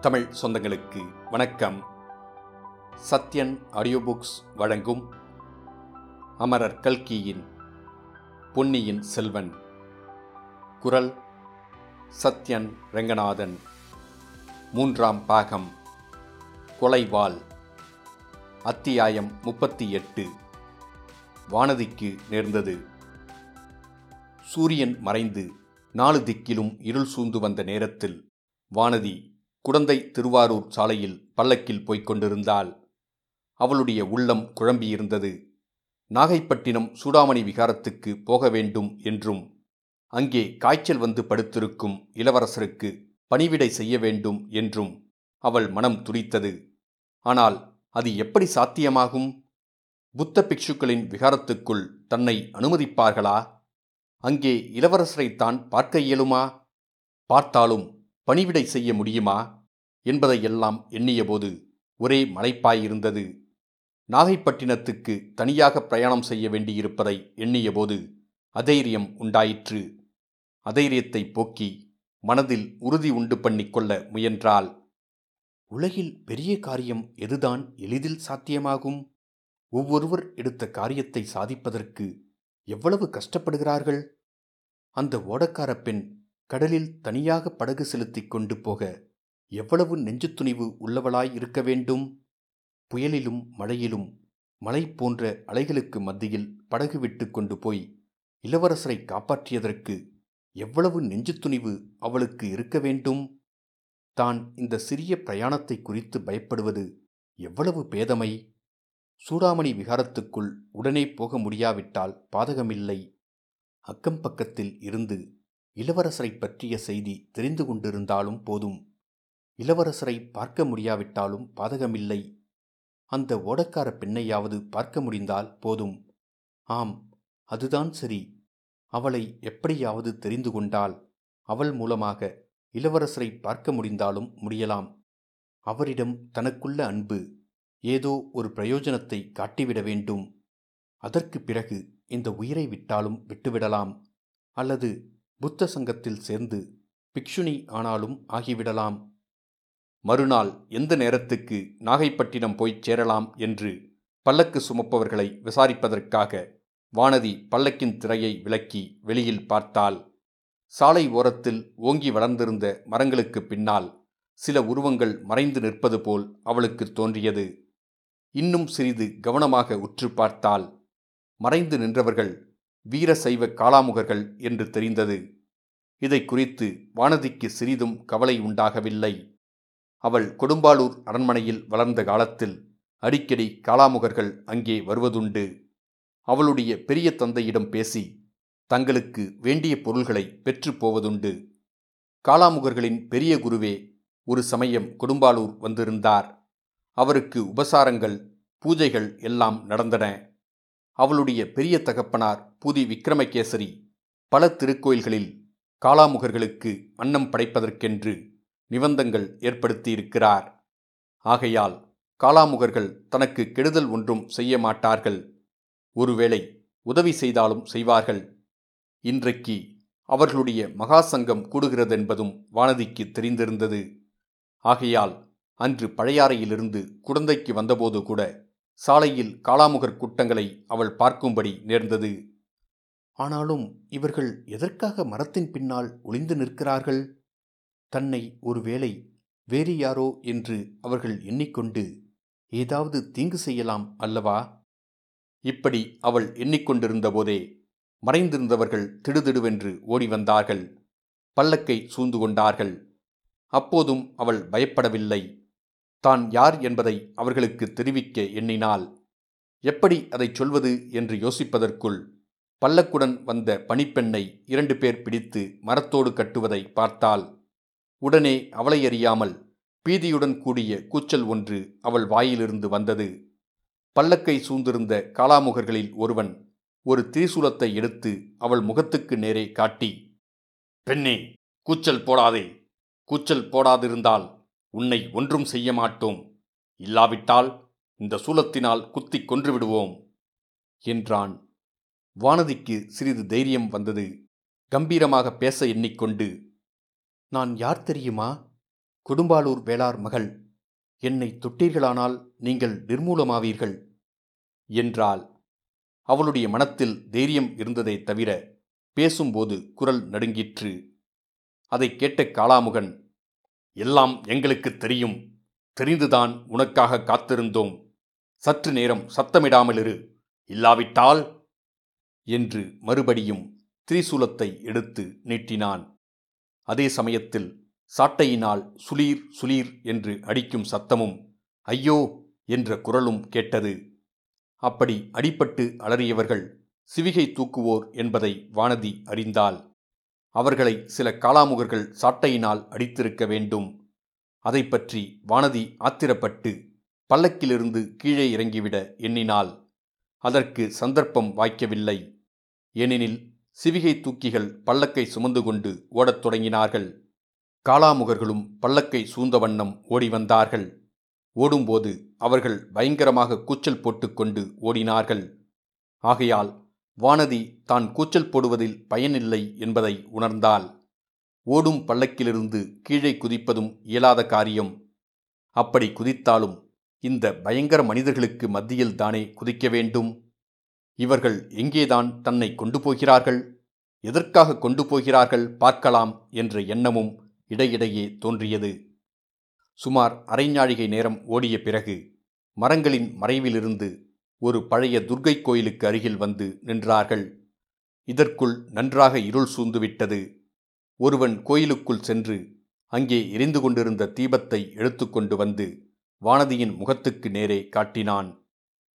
தமிழ் சொந்தங்களுக்கு வணக்கம். Sathyan audio books வழங்கும் அமரர் கல்கியின் பொன்னியின் செல்வன். குரல் சத்யன் ரெங்கநாதன். மூன்றாம் பாகம். கொலைவாள். அத்தியாயம் முப்பத்தி எட்டு. வானதிக்கு நேர்ந்தது. சூரியன் மறைந்து நாலு திக்கிலும் இருள் சூழ்ந்து வந்த நேரத்தில் வானதி குடந்தை திருவாரூர் சாலையில் பல்லக்கில் போய்க் கொண்டிருந்தாள். அவளுடைய உள்ளம் குழம்பியிருந்தது. நாகைப்பட்டினம் சூடாமணி விகாரத்துக்கு போக வேண்டும் என்றும் அங்கே காய்ச்சல் வந்து படுத்திருக்கும் இளவரசருக்கு பணிவிடை செய்ய வேண்டும் என்றும் அவள் மனம் துடித்தது. ஆனால் அது எப்படி சாத்தியமாகும்? புத்த பிக்ஷுக்களின் விகாரத்துக்குள் தன்னை அனுமதிப்பார்களா? அங்கே இளவரசரைத்தான் பார்க்க இயலுமா? பார்த்தாலும் பணிவிடை செய்ய முடியுமா? என்பதையெல்லாம் எண்ணியபோது ஒரே மலைப்பாயிருந்தது. நாகைப்பட்டினத்துக்கு தனியாக பிரயாணம் செய்ய வேண்டியிருப்பதை எண்ணியபோது அதைரியம் உண்டாயிற்று. அதைரியத்தை போக்கி மனதில் உறுதி உண்டு பண்ணிக்கொள்ள முயன்றாள். உலகில் பெரிய காரியம் எதுதான் எளிதில் சாத்தியமாகும்? ஒவ்வொருவர் எடுத்த காரியத்தை சாதிப்பதற்கு எவ்வளவு கஷ்டப்படுகிறார்கள்? அந்த ஓடக்கார பெண் கடலில் தனியாக படகு செலுத்திக் கொண்டு போக எவ்வளவு நெஞ்சுத்துணிவு உள்ளவளாய் இருக்க வேண்டும்? புயலிலும் மழையிலும் மலை போன்ற அலைகளுக்கு மத்தியில் படகு விட்டு கொண்டு போய் இளவரசரை காப்பாற்றியதற்கு எவ்வளவு நெஞ்சுத்துணிவு அவளுக்கு இருக்க வேண்டும்? தான் இந்த சிறிய பிரயாணத்தை குறித்து பயப்படுவது எவ்வளவு பேதமை? சூடாமணி விகாரத்துக்குள் உடனே போக முடியாவிட்டால் பாதகமில்லை. அக்கம் பக்கத்தில் இருந்து இளவரசரை பற்றிய செய்தி தெரிந்து கொண்டிருந்தாலும் போதும். இளவரசரை பார்க்க முடியாவிட்டாலும் பாதகமில்லை. அந்த ஓடக்கார பெண்ணையாவது பார்க்க முடிந்தால் போதும். ஆம் அதுதான் சரி. அவளை எப்படியாவது தெரிந்து கொண்டால் அவள் மூலமாக இளவரசரை பார்க்க முடிந்தாலும் முடியலாம். அவரிடம் தனக்குள்ள அன்பு ஏதோ ஒரு பிரயோஜனத்தை காட்டிவிட வேண்டும். அதற்கு பிறகு இந்த உயிரை விட்டாலும் விட்டுவிடலாம். அல்லது புத்த சங்கத்தில் சேர்ந்து பிக்ஷுனி ஆனாலும் ஆகிவிடலாம். மறுநாள் எந்த நேரத்துக்கு நாகைப்பட்டினம் போய்ச் சேரலாம் என்று பல்லக்கு சுமப்பவர்களை விசாரிப்பதற்காக வானதி பல்லக்கின் திரையை விலக்கி வெளியில் பார்த்தால் சாலை ஓரத்தில் ஓங்கி வளர்ந்திருந்த மரங்களுக்கு பின்னால் சில உருவங்கள் மறைந்து நிற்பது போல் அவளுக்கு தோன்றியது. இன்னும் சிறிது கவனமாக உற்று பார்த்தால் மறைந்து நின்றவர்கள் வீரசைவ காளாமுகர்கள் என்று தெரிந்தது. இதை குறித்து வானதிக்கு சிறிதும் கவலை உண்டாகவில்லை. அவள் கொடும்பாளூர் அரண்மனையில் வளர்ந்த காலத்தில் அடிக்கடி காளாமுகர்கள் அங்கே வருவதுண்டு. அவளுடைய பெரிய தந்தையிடம் பேசி தங்களுக்கு வேண்டிய பொருள்களை பெற்று போவதுண்டு. காளாமுகர்களின் பெரிய குருவே ஒரு சமயம் கொடும்பாளூர் வந்திருந்தார். அவருக்கு உபசாரங்கள் பூஜைகள் எல்லாம் நடந்தன. அவளுடைய பெரிய தகப்பனார் பூதி விக்ரமகேசரி பல திருக்கோயில்களில் காளாமுகர்களுக்கு அன்னம் படைப்பதற்கென்று நிபந்தங்கள் ஏற்படுத்தியிருக்கிறார். ஆகையால் காளாமுகர்கள் தனக்கு கெடுதல் ஒன்றும் செய்ய மாட்டார்கள். ஒருவேளை உதவி செய்தாலும் செய்வார்கள். இன்றைக்கு அவர்களுடைய மகாசங்கம் கூடுகிறதென்பதும் வானதிக்கு தெரிந்திருந்தது. ஆகையால் அன்று பழையாறையிலிருந்து குடந்தைக்கு வந்தபோது கூட சாலையில் காளாமுகர் கூட்டங்களை அவள் பார்க்கும்படி நேர்ந்தது. ஆனாலும் இவர்கள் எதற்காக மரத்தின் பின்னால் ஒளிந்து நிற்கிறார்கள்? தன்னை ஒருவேளை வேறு யாரோ என்று அவர்கள் எண்ணிக்கொண்டு ஏதாவது தீங்கு செய்யலாம் அல்லவா? இப்படி அவள் எண்ணிக்கொண்டிருந்தபோதே மறைந்திருந்தவர்கள் திடுதிடுவென்று ஓடி வந்தார்கள். பல்லக்கை சூழ்ந்து கொண்டார்கள். அப்போதும் அவள் பயப்படவில்லை. தான் யார் என்பதை அவர்களுக்கு தெரிவிக்க எண்ணினால் எப்படி அதை சொல்வது என்று யோசிப்பதற்குள் பல்லக்குடன் வந்த பணிப்பெண்ணை இரண்டு பேர் பிடித்து மரத்தோடு கட்டுவதை பார்த்தால் உடனே அவளை அறியாமல் பீதியுடன் கூடிய கூச்சல் ஒன்று அவள் வாயிலிருந்து வந்தது. பல்லக்கை சூழ்ந்திருந்த காளாமுகர்களில் ஒருவன் ஒரு திரிசூலத்தை எடுத்து அவள் முகத்துக்கு நேரே காட்டி பெண்ணே கூச்சல் போடாதே. கூச்சல் போடாதிருந்தால் உன்னை ஒன்றும் செய்ய மாட்டோம். இல்லாவிட்டால் இந்த சூலத்தினால் குத்திக் கொன்று விடுவோம் என்றான். வானதிக்கு சிறிது தைரியம் வந்தது. கம்பீரமாக பேச எண்ணிக்கொண்டு நான் யார் தெரியுமா? கொடும்பாலூர் வேளார் மகள். என்னை தொட்டீர்களானால் நீங்கள் நிர்மூலமாவீர்கள் என்றால் அவளுடைய மனத்தில் தைரியம் இருந்ததை தவிர பேசும்போது குரல் நடுங்கிற்று. அதைக் கேட்ட காளாமுகன் எல்லாம் எங்களுக்கு தெரியும். தெரிந்துதான் உனக்காக காத்திருந்தோம். சற்று நேரம் சத்தமிடாமலிரு. இல்லாவிட்டால்? என்று மறுபடியும் திரிசூலத்தை எடுத்து நீட்டினான். அதே சமயத்தில் சாட்டையினால் சுளீர் சுளீர் என்று அடிக்கும் சத்தமும் ஐயோ! என்ற குரலும் கேட்டது. அப்படி அடிபட்டு அலறியவர்கள் சிவிகை தூக்குவோர் என்பதை வானதி அறிந்தாள். அவர்களை சில காலாமுகர்கள் சாட்டையினால் அடித்திருக்க வேண்டும். அதை பற்றி வானதி ஆத்திரப்பட்டு பல்லக்கிலிருந்து கீழே இறங்கிவிட எண்ணினாள். அதற்கு சந்தர்ப்பம் வாய்க்கவில்லை. ஏனெனில் சிவிகை தூக்கிகள் பல்லக்கை சுமந்து கொண்டு ஓடத் தொடங்கினார்கள். காளாமுகர்களும் பல்லக்கை சூழ்ந்த வண்ணம் ஓடி வந்தார்கள். ஓடும்போது அவர்கள் பயங்கரமாக கூச்சல் போட்டுக்கொண்டு ஓடினார்கள். ஆகையால் வானதி தான் கூச்சல் போடுவதில் பயனில்லை என்பதை உணர்ந்தாள். ஓடும் பள்ளக்கிலிருந்து கீழே குதிப்பதும் இயலாத காரியம். அப்படி குதித்தாலும் இந்த பயங்கர மனிதர்களுக்கு மத்தியில் தானே குதிக்க வேண்டும்? இவர்கள் எங்கேதான் தன்னை கொண்டு போகிறார்கள்? எதற்காக கொண்டு போகிறார்கள் பார்க்கலாம் என்ற எண்ணமும் இடையிடையே தோன்றியது. சுமார் அரைஞாழிகை நேரம் ஓடிய பிறகு மரங்களின் மறைவிலிருந்து ஒரு பழைய துர்க்கை கோயிலுக்கு அருகில் வந்து நின்றார்கள். இதற்குள் நன்றாக இருள் சூழ்ந்துவிட்டது. ஒருவன் கோயிலுக்குள் சென்று அங்கே எரிந்து கொண்டிருந்த தீபத்தை எடுத்துக்கொண்டு வந்து வானதியின் முகத்துக்கு நேரே காட்டினான்.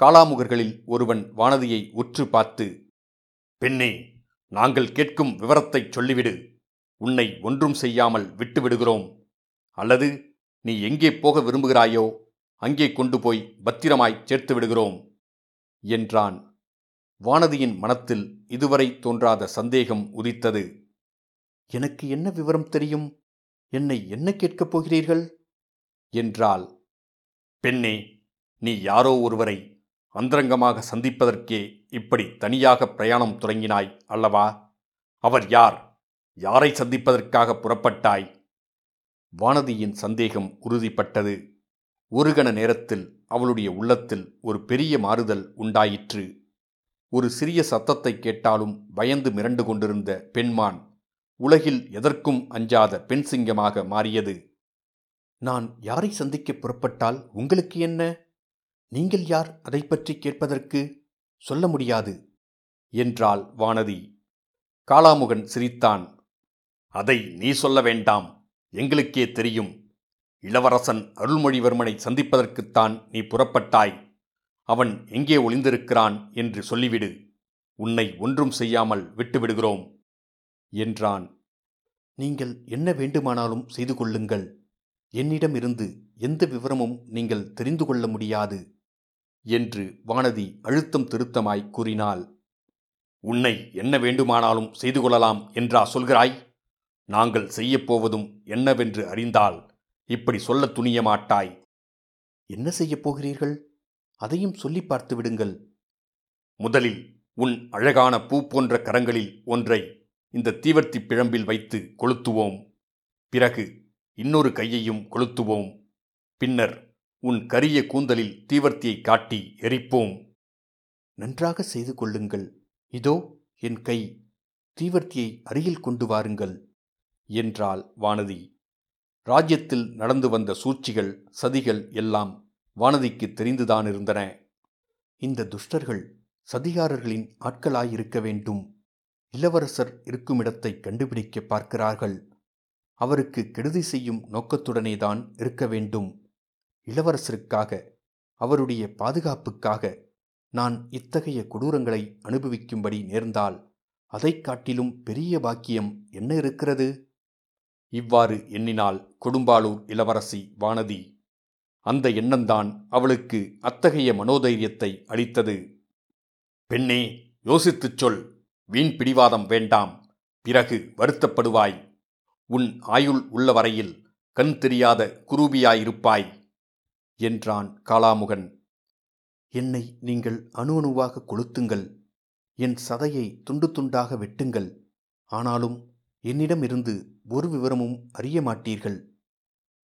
காளாமுகர்களில் ஒருவன் வானதியை உற்று பார்த்து பெண்ணே நாங்கள் கேட்கும் விவரத்தைச் சொல்லிவிடு. உன்னை ஒன்றும் செய்யாமல் விட்டு விடுகிறோம் அல்லது நீ எங்கே போக விரும்புகிறாயோ அங்கே கொண்டு போய் பத்திரமாய் சேர்த்து விடுகிறோம் என்றான். வானதியின் மனத்தில் இதுவரை தோன்றாத சந்தேகம் உதித்தது. எனக்கு என்ன விவரம் தெரியும்? என்னை என்ன கேட்கப் போகிறீர்கள்? என்றாள். பெண்ணே நீ யாரோ ஒருவரை அந்தரங்கமாக சந்திப்பதற்கே இப்படி தனியாக பிரயாணம் தொடங்கினாய் அல்லவா? அவர் யார்? யாரை சந்திப்பதற்காக புறப்பட்டாய்? வானதியின் சந்தேகம் உறுதிப்பட்டது. ஒரு கண நேரத்தில் அவளுடைய உள்ளத்தில் ஒரு பெரிய மாறுதல் உண்டாயிற்று. ஒரு சிறிய சத்தத்தை கேட்டாலும் பயந்து மிரண்டு கொண்டிருந்த பெண்மான் உலகில் எதற்கும் அஞ்சாத பெண் சிங்கமாக மாறியது. நான் யாரை சந்திக்க புறப்பட்டால் உங்களுக்கு என்ன? நீங்கள் யார் அதை பற்றி கேட்பதற்கு? சொல்ல முடியாது என்றாள் வானதி. காளாமுகன் சிரித்தான். அதை நீ சொல்ல வேண்டாம். எங்களுக்கே தெரியும். இளவரசன் அருள்மொழிவர்மனை சந்திப்பதற்குத்தான் நீ புறப்பட்டாய். அவன் எங்கே ஒளிந்திருக்கிறான் என்று சொல்லிவிடு. உன்னை ஒன்றும் செய்யாமல் விட்டுவிடுகிறோம் என்றான். நீங்கள் என்ன வேண்டுமானாலும் செய்து கொள்ளுங்கள். என்னிடமிருந்து எந்த விவரமும் நீங்கள் தெரிந்து கொள்ள முடியாது என்று வானதி அழுத்தம் திருத்தமாய் கூறினாள். உன்னை என்ன வேண்டுமானாலும் செய்து கொள்ளலாம் என்றா சொல்கிறாய்? நாங்கள் செய்யப்போவதும் என்னவென்று அறிந்தால் இப்படி சொல்ல துணிய மாட்டாய். என்ன செய்யப் போகிறீர்கள்? அதையும் சொல்லி பார்த்து விடுங்கள். முதலில் உன் அழகான பூ போன்ற கரங்களில் ஒன்றை இந்த தீவர்த்தி பிழம்பில் வைத்து கொளுத்துவோம். பிறகு இன்னொரு கையையும் கொளுத்துவோம். பின்னர் உன் கரிய கூந்தலில் தீவர்த்தியை காட்டி எரிப்போம். நன்றாக செய்து கொள்ளுங்கள். இதோ என் கை தீவர்த்தியை அருகில் கொண்டு வாருங்கள் என்றாள் வானதி. ராஜ்யத்தில் நடந்து வந்த சூழ்ச்சிகள் சதிகள் எல்லாம் வானதிக்கு தெரிந்துதான் இருந்தன. இந்த துஷ்டர்கள் சதிகாரர்களின் ஆட்களாயிருக்க வேண்டும். இளவரசர் இருக்குமிடத்தை கண்டுபிடிக்க பார்க்கிறார்கள். அவருக்கு கெடுதி செய்யும் நோக்கத்துடனேதான் இருக்க வேண்டும். இளவரசருக்காக அவருடைய பாதுகாப்புக்காக நான் இத்தகைய கொடூரங்களை அனுபவிக்கும்படி நேர்ந்தால் அதைக் காட்டிலும் பெரிய பாக்கியம் என்ன இருக்கிறது? இவ்வாறு எண்ணினாள் கொடும்பாளூர் இளவரசி வானதி. அந்த எண்ணம்தான் அவளுக்கு அத்தகைய மனோதைரியத்தை அளித்தது. பெண்ணே யோசித்துச் சொல். வீண் பிடிவாதம் வேண்டாம். பிறகு வருத்தப்படுவாய். உன் ஆயுள் உள்ள வரையில் கண் தெரியாத குரூபியாயிருப்பாய் என்றான் காளாமுகன். என்னை நீங்கள் அணு அணுவாக கொளுத்துங்கள். என் சதையை துண்டு துண்டாக வெட்டுங்கள். ஆனாலும் என்னிடம் இருந்து ஒரு விவரமும் அறிய மாட்டீர்கள்.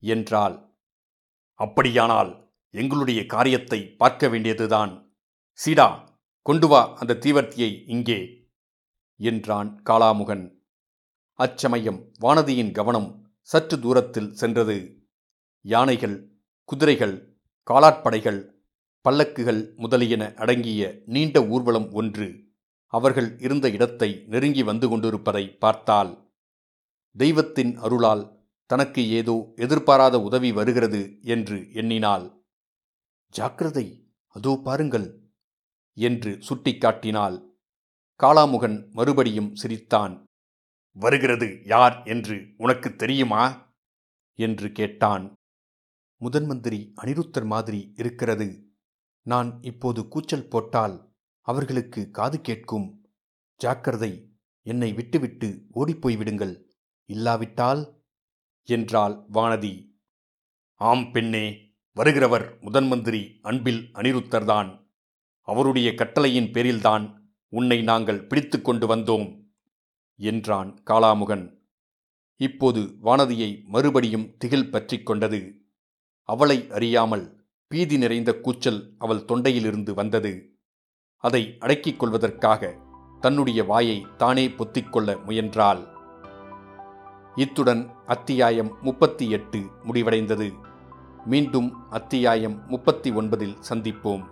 என்றாள். அப்படியானால் எங்களுடைய காரியத்தை பார்க்க வேண்டியதுதான். சீடா கொண்டு வா அந்த தீவர்த்தியை இங்கே என்றான் காளாமுகன். அச்சமயம் வானதியின் கவனம் சற்று தூரத்தில் சென்றது. யானைகள் குதிரைகள் காலாட்படைகள் பல்லக்குகள் முதலியன அடங்கிய நீண்ட ஊர்வலம் ஒன்று அவர்கள் இருந்த இடத்தை நெருங்கி வந்து கொண்டிருப்பதை பார்த்தால் தெய்வத்தின் அருளால் தனக்கு ஏதோ எதிர்பாராத உதவி வருகிறது என்று எண்ணினாள். ஜாக்கிரதை அதோ பாருங்கள் என்று சுட்டிக்காட்டினாள் காளாமுகன் மறுபடியும் சிரித்தான். வருகிறது யார் என்று உனக்கு தெரியுமா? என்று கேட்டான். முதன் மந்திரி அனிருத்தர் மாதிரி இருக்கிறது. நான் இப்போது கூச்சல் போட்டால் அவர்களுக்கு காது கேட்கும். ஜாக்கிரதை என்னை விட்டுவிட்டு ஓடிப்போய்விடுங்கள் இல்லாவிட்டால் என்றாள் வானதி. ஆம் பெண்ணே வருகிறவர் முதன் மந்திரி அன்பில் அனிருத்தர்தான். அவருடைய கட்டளையின் பேரில்தான் உன்னை நாங்கள் பிடித்து கொண்டு வந்தோம் என்றான் காளாமுகன் இப்போது வானதியை மறுபடியும் திகில் பற்றிக் கொண்டது. அவளை அறியாமல் பீதி நிறைந்த கூச்சல் அவள் தொண்டையிலிருந்து வந்தது. அதை அடக்கிக் கொள்வதற்காக தன்னுடைய வாயை தானே பொத்திக்கொள்ள முயன்றாள். இத்துடன் அத்தியாயம் முப்பத்தி எட்டு முடிவடைந்தது. மீண்டும் அத்தியாயம் முப்பத்தி ஒன்பதில் சந்திப்போம்.